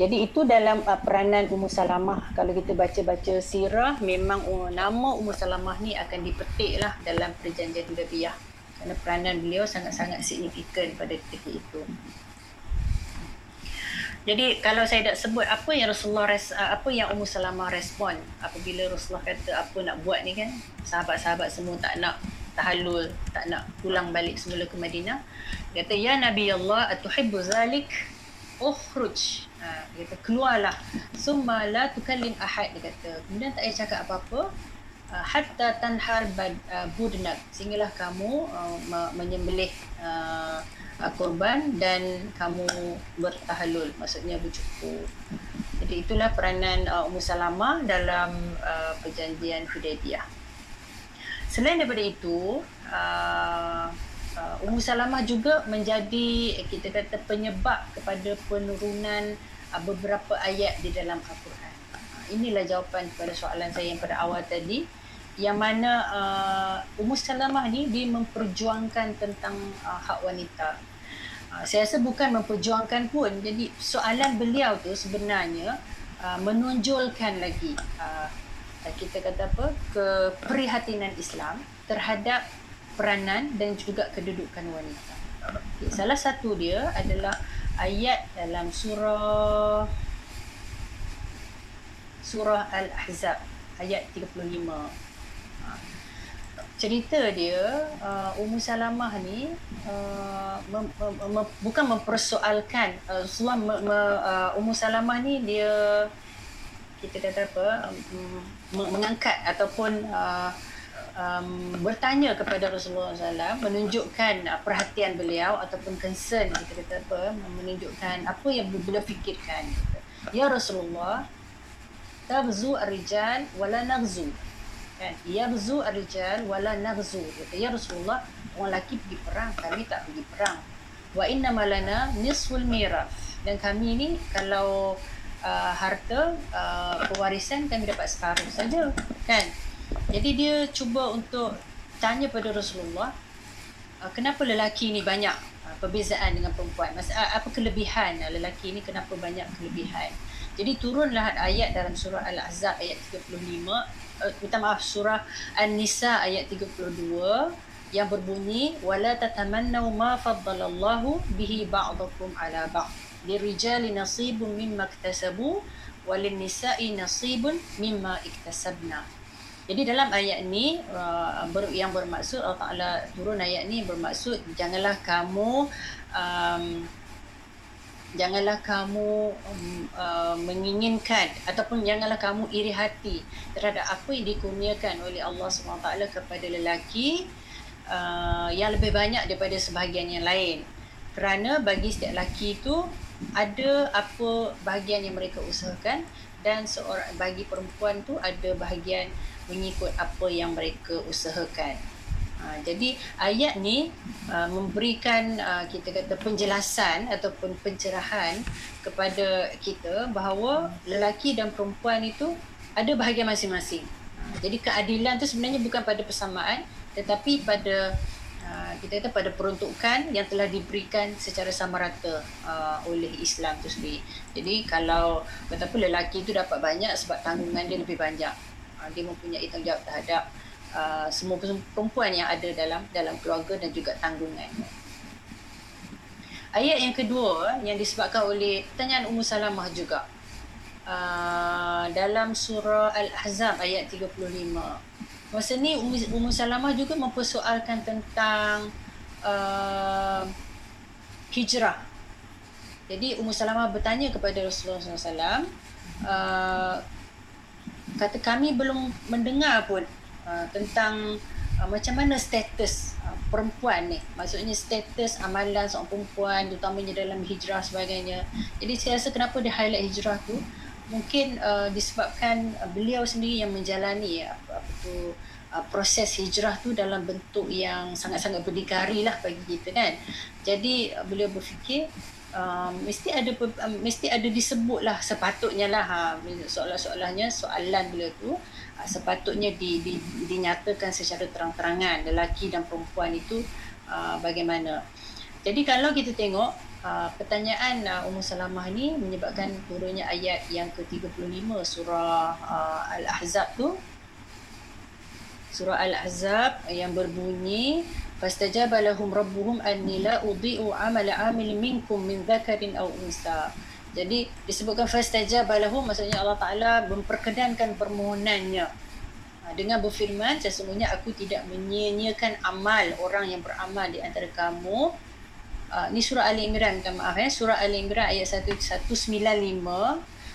A: Jadi itu dalam uh, peranan Ummu Salamah. Kalau kita baca-baca sirah, memang uh, nama Ummu Salamah ni akan dipetik lah dalam perjanjian Hudaybiyah. Kerana peranan beliau sangat-sangat signifikan pada ketika itu. Jadi kalau saya nak sebut apa yang Rasulullah res, uh, apa yang Ummu Salamah respon apabila Rasulullah kata apa nak buat ni kan sahabat-sahabat semua tak nak tahallul tak nak pulang balik semula ke Madinah. Kata ya nabi Allah atuhibbu zalik? Ukhruj. Ha, kata keluarlah. Summa la tukallim ahad. Dia kata kemudian tak payah cakap apa-apa uh, hatta tanhar bad, uh, budnak. Sehinggalah kamu uh, menyembelih uh, korban dan kamu bertahallul maksudnya bercukur. Jadi itulah peranan uh, Ummu Salamah dalam uh, perjanjian Hudaybiyah Selain daripada itu, uh, uh, Ummu Salamah juga menjadi eh, kita kata penyebab kepada penurunan uh, beberapa ayat di dalam Al-Quran. Uh, inilah jawapan kepada soalan saya yang pada awal tadi yang mana uh, Ummu Salamah ni dia memperjuangkan tentang uh, hak wanita. Uh, saya rasa bukan memperjuangkan pun. Jadi soalan beliau tu sebenarnya uh, menonjolkan lagi uh, kita kata apa keprihatinan Islam terhadap peranan dan juga kedudukan wanita. Okay. Salah satu dia adalah ayat dalam surah surah Al-Ahzab ayat 35. Ha. Cerita dia uh, Ummu Salamah ni uh, mem, mem, mem, bukan mempersoalkan uh, Rasulullah me, me, uh, Ummu Salamah ni dia kita kata apa um, mengangkat ataupun uh, um, bertanya kepada Rasulullah SAW menunjukkan uh, perhatian beliau ataupun concern kita kata apa menunjukkan apa yang beliau fikirkan. Ya Rasulullah tabzu ar-rijal wala naghzu kan? Ya bzu ar-rijal wala naghzu ya Rasulullah orang lelaki pergi perang kami tak pergi perang. Wa inna malana nisful miraf. Dan kami ni kalau uh, harta uh, pewarisan kami dapat separuh saja kan? Jadi dia cuba untuk tanya pada Rasulullah uh, kenapa lelaki ni banyak uh, perbezaan dengan perempuan? Mas, uh, apa kelebihan uh, lelaki ni kenapa banyak kelebihan? Jadi turunlah ayat dalam surah Al-Ahzab ayat 35 uh, minta maaf surah An-Nisa ayat 32 yang berbunyi wala tatamannu ma faddalallahu bihi ba'dakum ala ba'd nasibun mimma iktasabu walin nisa'i nasibun mimma iktasabna. Jadi dalam ayat ni uh, yang bermaksud Allah Taala turun ayat ni bermaksud janganlah kamu um, janganlah kamu um, uh, menginginkan ataupun janganlah kamu iri hati terhadap apa yang dikurniakan oleh Allah SWT kepada lelaki uh, yang lebih banyak daripada sebahagian yang lain kerana bagi setiap lelaki itu ada apa bahagian yang mereka usahakan dan seorang bagi perempuan tu ada bahagian mengikut apa yang mereka usahakan Ha, jadi ayat ni uh, memberikan uh, kita kata penjelasan ataupun pencerahan kepada kita bahawa lelaki dan perempuan itu ada bahagian masing-masing. Ha, jadi keadilan tu sebenarnya bukan pada persamaan tetapi pada kita kata pada peruntukan yang telah diberikan secara sama rata uh, oleh Islam tu sendiri. Jadi kalau betapa lelaki itu dapat banyak sebab tanggungan dia lebih banyak. Uh, dia mempunyai tanggungjawab terhadap Uh, semua perempuan yang ada dalam dalam keluarga dan juga tanggungan. Ayat yang kedua yang disebabkan oleh pertanyaan Ummu Salamah juga. Uh, dalam surah Al-Ahzab ayat 35. Masa ni Ummu, Salamah juga mempersoalkan tentang uh, hijrah. Jadi Ummu Salamah bertanya kepada Rasulullah SAW, uh, kata kami belum mendengar pun Ah, tentang uh, macam mana status uh, perempuan ni. Maksudnya status amalan seorang perempuan terutamanya dalam hijrah sebagainya. Jadi saya rasa kenapa dia highlight hijrah tu mungkin uh, disebabkan uh, beliau sendiri yang menjalani apa, apa tu uh, proses hijrah tu dalam bentuk yang sangat-sangat berdikari lah bagi kita kan jadi uh, beliau berfikir Uh, mesti ada uh, mesti ada disebutlah sepatutnya lah ha, soalan-soalannya soalan beliau tu Ah, sepatutnya di, di, dinyatakan secara terang-terangan lelaki dan perempuan itu uh, bagaimana. Jadi kalau kita tengok uh, pertanyaan uh, Ummu Salamah ni menyebabkan turunnya ayat yang ke-35 surah uh, Al-Ahzab tu surah Al-Ahzab yang berbunyi fastajaba lahum rabbuhum anni la udhi'u 'amala 'amil minkum min dhakarin aw unsa jadi disebutkan fastajaba lahu maksudnya Allah Taala memperkenankan permohonannya. Dengan berfirman sesungguhnya aku tidak menyia-nyiakan amal orang yang beramal di antara kamu. Uh, ni surah Ali Imran minta maaf ya. Surah Ali Imran ayat 195.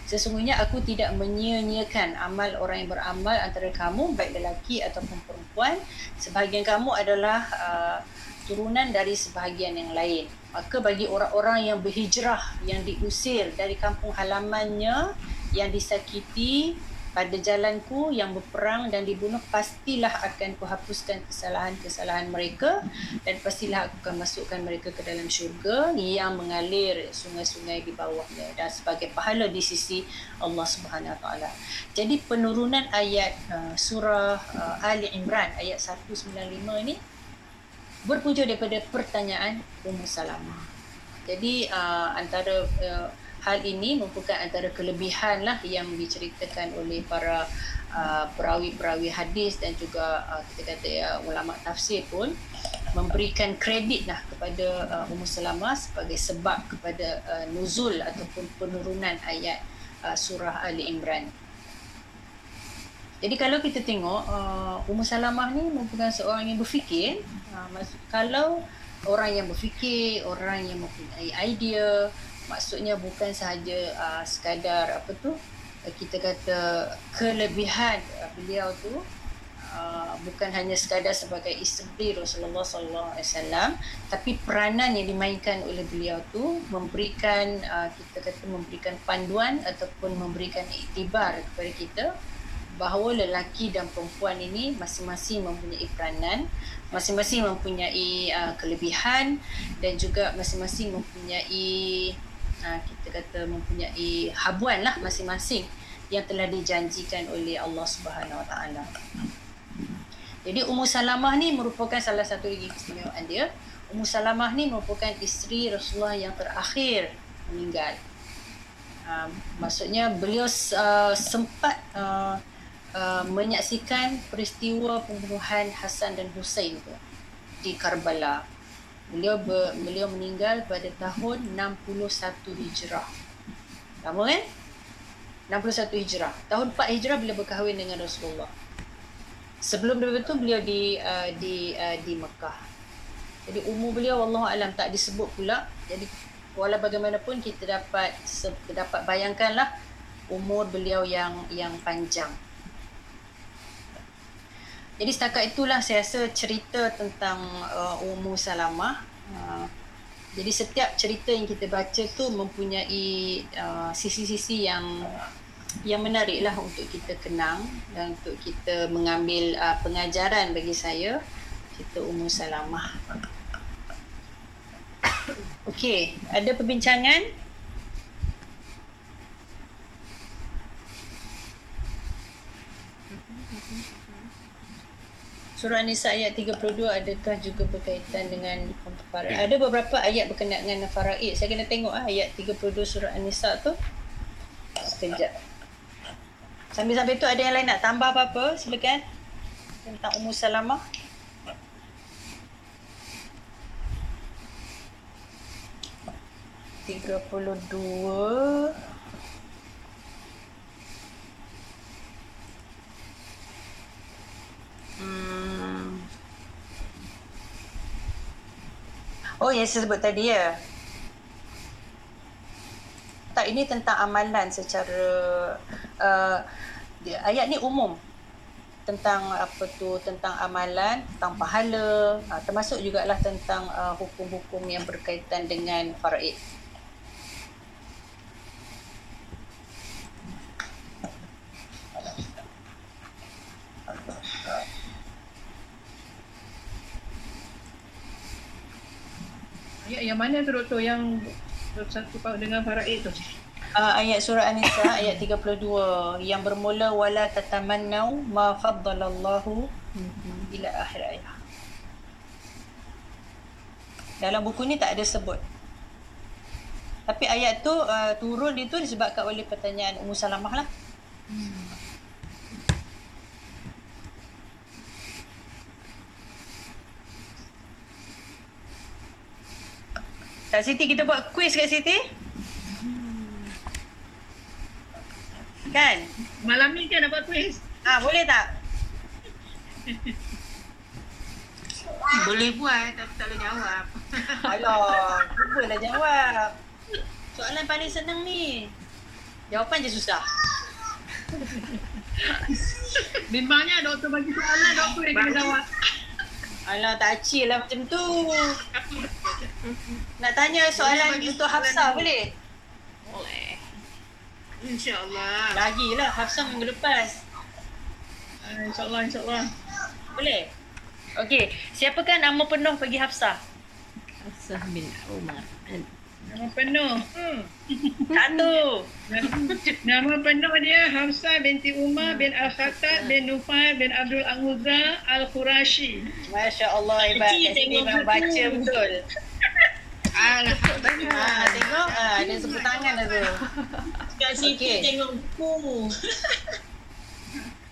A: Sesungguhnya aku tidak menyia-nyiakan amal orang yang beramal antara kamu baik lelaki ataupun perempuan. Sebahagian kamu adalah uh, turunan dari sebahagian yang lain. Maka bagi orang-orang yang berhijrah, yang diusir dari kampung halamannya, yang disakiti pada jalanku, yang berperang dan dibunuh, pastilah akan kuhapuskan kesalahan-kesalahan mereka dan pastilah aku akan masukkan mereka ke dalam syurga yang mengalir sungai-sungai di bawahnya dan sebagai pahala di sisi Allah Subhanahu Wa Taala. Jadi penurunan ayat uh, surah uh, Ali Imran ayat 195 ini berpunca daripada pertanyaan Ummu Salamah. Jadi uh, antara uh, hal ini merupakan antara kelebihan lah yang diceritakan oleh para uh, perawi-perawi hadis dan juga uh, kita kata ya, ulama tafsir pun memberikan kredit lah kepada uh, Ummu Salamah sebagai sebab kepada uh, nuzul ataupun penurunan ayat uh, surah Ali Imran. Jadi kalau kita tengok uh, Ummu Salamah ni merupakan seorang yang berfikir uh, kalau orang yang berfikir, orang yang mempunyai idea, maksudnya bukan sahaja uh, sekadar apa tu uh, kita kata kelebihan uh, beliau tu uh, bukan hanya sekadar sebagai isteri Rasulullah sallallahu alaihi wasallam tapi peranan yang dimainkan oleh beliau tu memberikan uh, kita kata memberikan panduan ataupun memberikan iktibar kepada kita bahawa lelaki dan perempuan ini masing-masing mempunyai peranan, masing-masing mempunyai uh, kelebihan dan juga masing-masing mempunyai uh, kita kata mempunyai habuan lah masing-masing yang telah dijanjikan oleh Allah Subhanahu Wa Taala. Jadi Ummu Salamah ni merupakan salah satu lagi keistimewaan dia. Ummu Salamah ni merupakan isteri Rasulullah yang terakhir meninggal. Uh, maksudnya beliau uh, sempat uh, Uh, menyaksikan peristiwa pembunuhan Hasan dan Hussein tu di Karbala. Beliau ber, beliau meninggal pada tahun 61 Hijrah. Lama kan? 61 Hijrah. Tahun 4 Hijrah beliau berkahwin dengan Rasulullah. Sebelum daripada itu beliau di uh, di uh, di Mekah. Jadi umur beliau Allah alam tak disebut pula. Jadi walau bagaimanapun kita dapat dapat bayangkanlah umur beliau yang yang panjang. Jadi setakat itulah saya rasa cerita tentang uh, Ummu Salamah. Uh, jadi setiap cerita yang kita baca tu mempunyai uh, sisi-sisi yang yang menarik lah untuk kita kenang dan untuk kita mengambil uh, pengajaran bagi saya cerita Ummu Salamah. [COUGHS] Okey, ada perbincangan? Surah An-Nisa ayat 32 adakah juga berkaitan dengan faraid? Ada beberapa ayat berkenaan dengan faraid. Saya kena tengok ah ayat 32 surah An-Nisa tu. Sekejap. Sambil-sambil tu ada yang lain nak tambah apa-apa? Silakan. Tentang Ummu Salamah. Tiga puluh dua. Hmm. Oh, yang saya sebut tadi ya. Tak, ini tentang amalan secara uh, ayat ni umum tentang apa tu tentang amalan tentang pahala uh, termasuk jugalah tentang uh, hukum-hukum yang berkaitan dengan faraid
C: Ayat yang mana tu doktor yang satu dengan faraid tu?
A: Uh, ayat surah An-Nisa [COUGHS] ayat 32 yang bermula wala tatamannau ma faddalallahu ila akhir ayat. Dalam buku ni tak ada sebut. Tapi ayat tu uh, turun itu disebabkan oleh pertanyaan Ummu Salamah lah. Kak Siti kita buat quiz Kak Siti? Kan?
C: Malam ni kan dapat quiz.
A: Ah, boleh tak?
C: boleh buat tapi tak boleh jawab. [LAUGHS]
A: Alah, cubalah jawab. Soalan paling senang ni. Jawapan je susah. [LAUGHS]
C: Bimbangnya doktor bagi soalan, doktor yang kena jawab.
A: Alah, tak lah macam tu. Nak tanya soalan untuk Hafsah boleh?
C: Boleh. InsyaAllah.
A: Lagi lah Hafsah minggu lepas.
C: Uh, InsyaAllah, insyaAllah.
A: Boleh? Okey, siapakah nama penuh bagi Hafsah?
C: Hafsah bin Umar. Nama penuh. Hmm.
A: Satu.
C: Nama penuh dia Hafsah binti Umar bin Al-Khattab bin Nufail bin Abdul Anguzza Al-Qurashi.
A: Masya Allah, hebat. Kat sini memang baca betul.
C: Alhamdulillah.
A: Ha, [LAUGHS] tengok ha, ada sebut tangan dah tu.
C: Kat sini okay. tengok buku.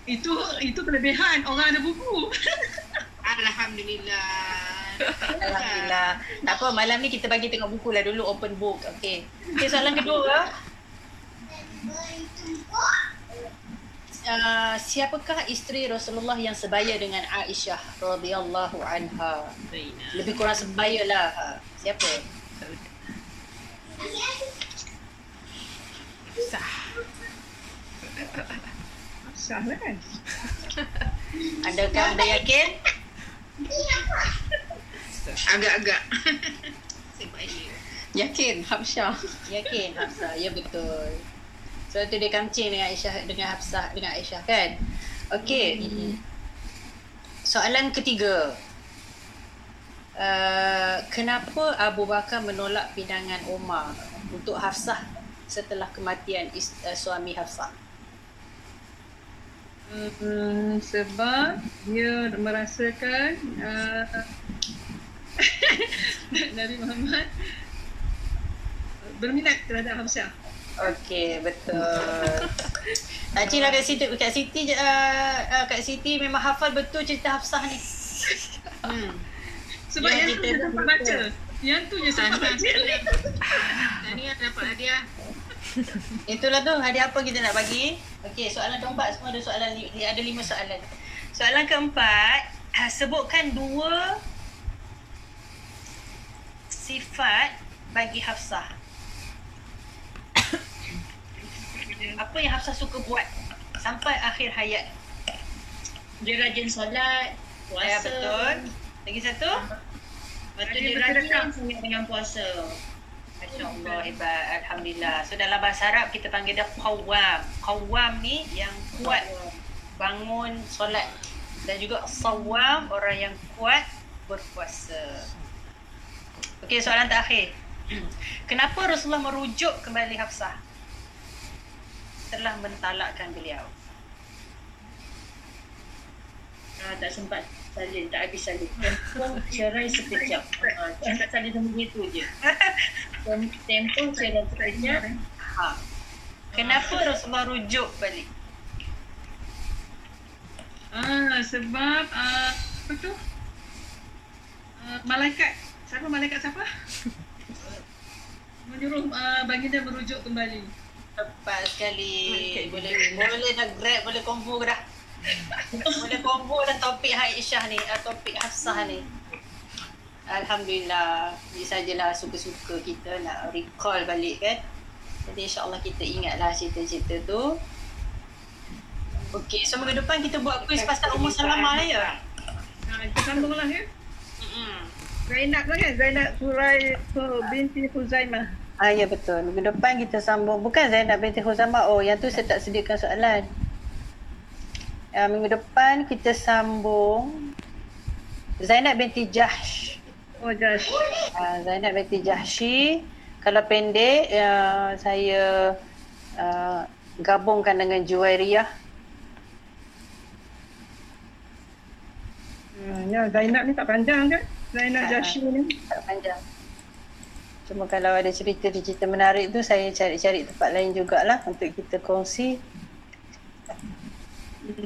C: itu itu kelebihan orang ada buku. Alhamdulillah.
A: Alhamdulillah. Tak apa, malam ni kita bagi tengok buku lah dulu, open book. Okay. Okay, soalan kedua. Uh, [LAUGHS] siapakah isteri Rasulullah yang sebaya dengan Aisyah radhiyallahu anha? Lebih kurang sebaya lah. Siapa?
C: Sah. Sah lah kan?
A: Adakah anda yakin? [LAUGHS]
C: Agak-agak. [LAUGHS]
A: Yakin Hafsah. Yakin Hafsah. Ya betul. So tu dia kamcing dengan Aisyah dengan Hafsah dengan Aisyah kan. Okey. Mm-hmm. Soalan ketiga. Uh, kenapa Abu Bakar menolak pinangan Umar untuk Hafsah setelah kematian is, uh, suami Hafsah?
C: Hmm, sebab dia merasakan uh, [LAUGHS] Nabi Muhammad berminat terhadap Hafsah.
A: Okey, betul. [LAUGHS] Tadi lah kat Siti, kat Siti, uh, uh, kat Siti memang hafal betul cerita Hafsah ni. [LAUGHS]
C: Hmm. Sebab yang, yang tu je sempat baca. Yang tu je sempat baca. Tahniah dapat hadiah.
A: Itulah tu hadiah apa kita nak bagi. Okey, soalan keempat semua ada soalan ada lima soalan. Soalan keempat, sebutkan dua sifat bagi Hafsah? Apa yang Hafsah suka buat sampai akhir hayat?
B: Dia rajin solat, puasa.
A: Ya, betul. Lagi satu?
B: Tu dia rajin sangat dengan puasa.
A: Masya Allah, hebat. Alhamdulillah. So dalam bahasa Arab kita panggil dia qawwam. Qawwam ni yang kuat bangun solat. Dan juga sawam, orang yang kuat berpuasa. Okey, soalan terakhir. [CLEARS THROAT] Kenapa Rasulullah merujuk kembali Hafsah? Setelah mentalakkan beliau.
B: Ah, tak sempat salin, tak habis salin. Tempoh cerai sekejap. Ah, cakap salin sama begitu je. [LAUGHS] Tem- Tempoh cerai sekejap.
A: Ha. Kenapa Rasulullah rujuk balik?
C: Ah, sebab ah, apa tu? Ah, malaikat. Siapa malaikat siapa? [LAUGHS] Menyuruh ah, baginda merujuk kembali.
A: Tepat sekali. Boleh boleh dah grab, boleh combo ke dah. [LAUGHS] boleh combo dah topik Aisyah ni, uh, topik Hafsah ni. Alhamdulillah. Ini sajalah suka-suka kita nak recall balik kan. Jadi insyaAllah kita ingatlah cerita-cerita tu. Okey, so minggu depan kita buat quiz pasal Ummu Salamah ya.
C: Ah, kita sambunglah ya.
A: Hmm.
C: Zainab lah kan? Zainab Surai so, binti Huzaimah.
A: Ah ya betul. Minggu depan kita sambung. Bukan Zainab binti Khuzamah. Oh, yang tu saya tak sediakan soalan. Uh, minggu depan kita sambung Zainab binti Jahsh.
C: Oh, Josh.
A: Uh, Zainab binti Jahshi. Kalau pendek, uh, saya uh, gabungkan dengan Juwairiyah.
C: Hmm, ya, Zainab ni tak panjang kan? Zainab
A: Ah.
C: Jashi ni.
A: Tak panjang. Cuma kalau ada cerita-cerita menarik tu, saya cari-cari tempat lain jugalah untuk kita kongsi.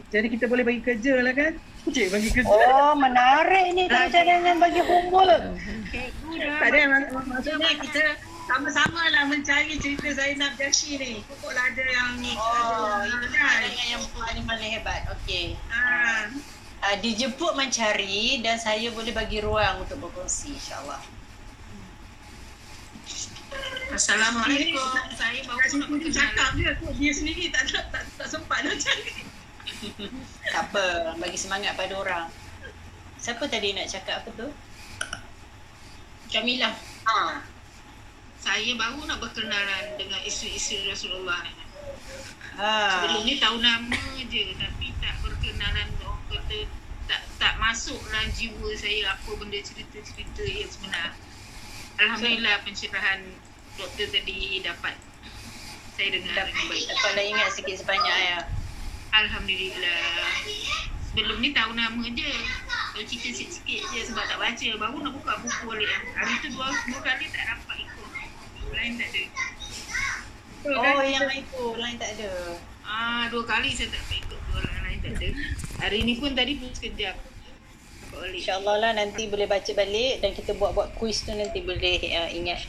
C: Jadi kita boleh bagi kerja lah kan? Cik bagi kerja.
A: Oh, menarik ni kalau cadangan bagi homework.
C: Tak ada mak- mak- maksudnya kita sama-sama lah mencari cerita Zainab Jashi ni. Pokoklah ada yang ni.
A: Oh,
C: ada,
A: itu
C: kan?
A: yang paling paling hebat. Okey.
C: Ah.
A: Uh, dijemput mencari dan saya boleh bagi ruang untuk berkongsi insyaAllah.
B: Assalamualaikum. Saya baru nak berkenalan.
C: cakap dia tu dia sendiri tak tak, tak, tak sempat nak cari. [LAUGHS]
A: Tak apa, bagi semangat pada orang. Siapa tadi nak cakap apa tu?
B: Kamilah.
A: Ha.
B: Saya baru nak berkenalan dengan isteri-isteri Rasulullah.
A: Ha.
B: Sebelum ni tahu nama je tapi tak berkenalan kata tak tak masuklah jiwa saya apa benda cerita-cerita yang sebenar. Alhamdulillah pencerahan doktor tadi dapat saya dengar dengan baik.
A: Dapatlah ingat sikit sebanyak ya.
B: Alhamdulillah. Sebelum ni tahu nama je. Kalau cerita sikit-sikit je sebab tak baca. Baru nak buka buku balik. lah. Hari tu dua, dua kali tak dapat ikut. Lain tak ada.
A: Oh, yang itu lain tak ada.
B: Ah, dua kali saya tak dapat ikut. Dua lain, lain tak ada. Hari ni pun tadi pun sekejap.
A: InsyaAllah lah nanti boleh baca balik dan kita buat-buat quiz tu nanti boleh uh, ingat.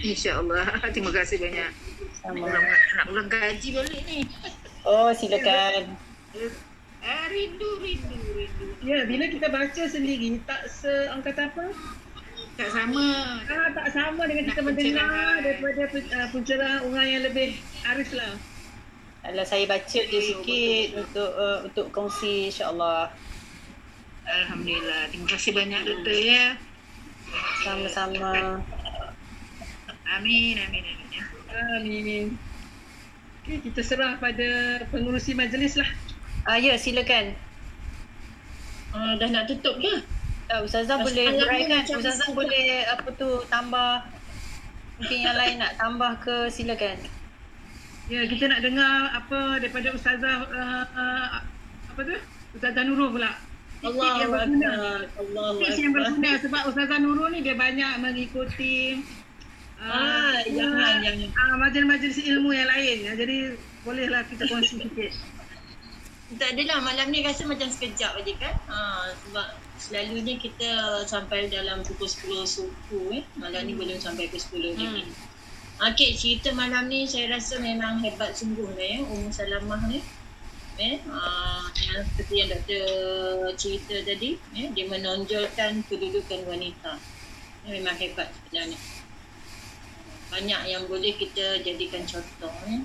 B: InsyaAllah. [LAUGHS] Terima kasih banyak.
A: Sama.
B: Nak, nak ulang gaji balik ni.
A: Oh, silakan.
B: Ah, rindu, rindu, rindu.
C: Ya, bila kita baca sendiri tak seangkatan apa?
B: Tak sama.
C: Ah, tak sama dengan kita mendengar daripada uh, pencerahan orang yang lebih arif lah.
A: Alah saya baca je sikit untuk uh, untuk kongsi insya-Allah.
B: Alhamdulillah. Terima kasih banyak doktor ya.
A: Sama-sama.
B: Amin, amin, amin. Ya.
C: Amin. Okay, kita serah pada pengurusi majlis lah.
A: Ah ya, silakan.
B: Uh, dah nak tutup ke?
A: Uh, Ustazah
B: Mas-
A: boleh uraikan. Ustazah boleh apa tu tambah mungkin yang lain nak tambah ke silakan.
C: Ya, kita nak dengar apa daripada Ustazah uh, uh, apa tu? Ustazah Nurul pula.
B: Allah
C: yang berguna.
B: Allah
C: Tips yang berguna sebab Ustazah Nurul ni dia banyak mengikuti
B: Ah, jangan, jangan.
C: Ah, majlis-majlis ilmu yang lain. Ya, jadi bolehlah kita kongsi sikit.
B: Tak adalah malam ni rasa macam sekejap aja kan. Ha, sebab selalunya kita sampai dalam pukul 10 suku eh. Malam ni belum sampai pukul 10 lagi. Okey, cerita malam ni saya rasa memang hebat sungguh lah ya. Ummu Salamah ni. Eh, uh, yang seperti yang doktor cerita tadi, eh, dia menonjolkan kedudukan wanita. Ini memang hebat sebenarnya. banyak yang boleh kita jadikan contoh eh.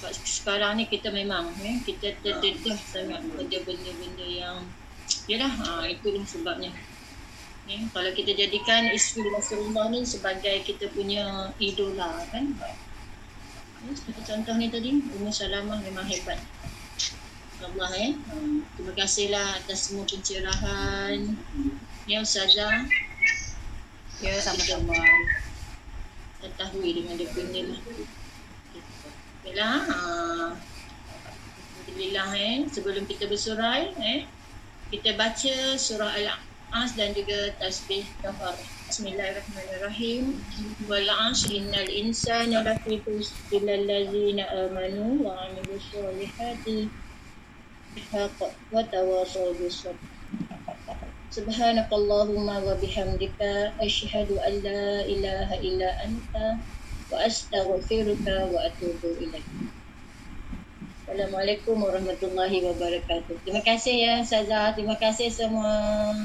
B: Sebab sekarang ni kita memang eh, kita terdedah sangat pada benda-benda yang yalah ha, itulah sebabnya. Eh, kalau kita jadikan isteri Rasulullah ni sebagai kita punya idola kan. Eh, seperti contoh ni tadi Ummu Salamah memang hebat. Allah eh. Hmm, terima kasihlah atas semua pencerahan. Ya Ustazah.
A: Ya, sama-sama.
B: Ketahui dengan dia punya lah. Baiklah. Ha. Alhamdulillah eh. Sebelum kita bersurai eh. Kita baca surah as dan juga tasbih kafar. Bismillahirrahmanirrahim. Wal asri innal insana lafi khusr illa allazina amanu wa amilu sholihati bihaq wa tawasaw sabr. Subhanakallahumma wa bihamdika ashhadu an la ilaha illa anta wa astaghfiruka wa atubu ilaik. Assalamualaikum warahmatullahi wabarakatuh. Terima kasih ya Saza, Terima kasih semua.